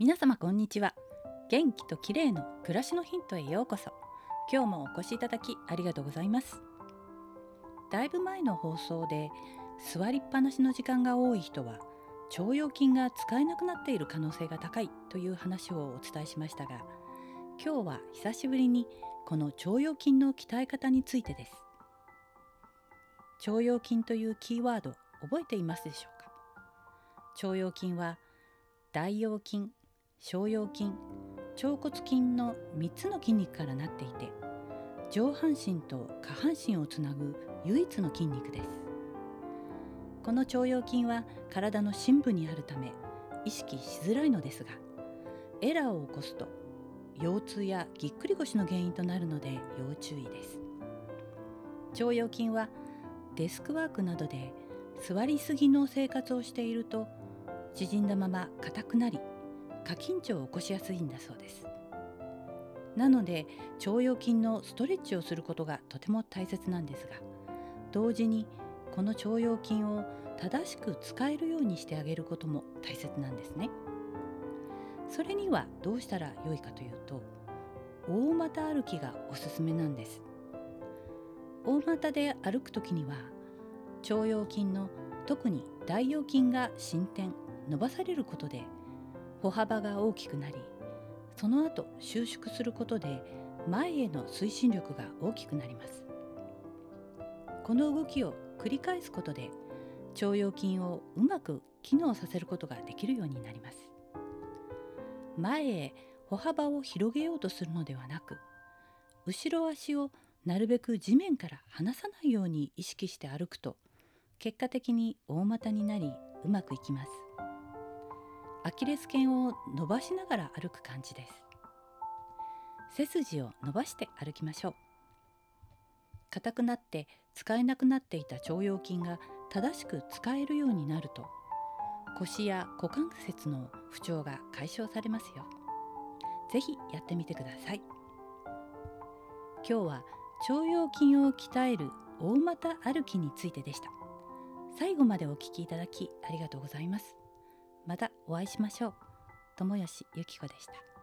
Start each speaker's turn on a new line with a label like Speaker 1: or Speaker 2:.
Speaker 1: 皆様こんにちは。元気と綺麗の暮らしのヒントへようこそ。今日もお越しいただきありがとうございます。だいぶ前の放送で座りっぱなしの時間が多い人は腸腰筋が使えなくなっている可能性が高いという話をお伝えしましたが今日は久しぶりにこの腸腰筋の鍛え方についてです。腸腰筋というキーワード覚えていますでしょうか？腸腰筋は大腰筋小腰筋腸骨筋の3つの筋肉からなっていて上半身と下半身をつなぐ唯一の筋肉です。この腸腰筋は体の深部にあるため意識しづらいのですがエラーを起こすと腰痛やぎっくり腰の原因となるので要注意です。腸腰筋はデスクワークなどで座りすぎの生活をしていると縮んだまま硬くなり過緊張を起こしやすいんだそうです。なので腸腰筋のストレッチをすることがとても大切なんですが同時にこの腸腰筋を正しく使えるようにしてあげることも大切なんですね。それにはどうしたらよいかというと大股歩きがおすすめなんです。大股で歩く時には腸腰筋の特に大腰筋が伸展伸ばされることで歩幅が大きくなりその後収縮することで前への推進力が大きくなります。この動きを繰り返すことで腸腰筋をうまく機能させることができるようになります。前へ歩幅を広げようとするのではなく後ろ足をなるべく地面から離さないように意識して歩くと結果的に大股になりうまくいきます。アキレス腱を伸ばしながら歩く感じです。背筋を伸ばして歩きましょう。硬くなって使えなくなっていた腸腰筋が正しく使えるようになると腰や股関節の不調が解消されますよ。ぜひやってみてください。今日は腸腰筋を鍛える大股歩きについてでした。最後までお聞きいただきありがとうございます。またお会いしましょう。友吉ゆき子でした。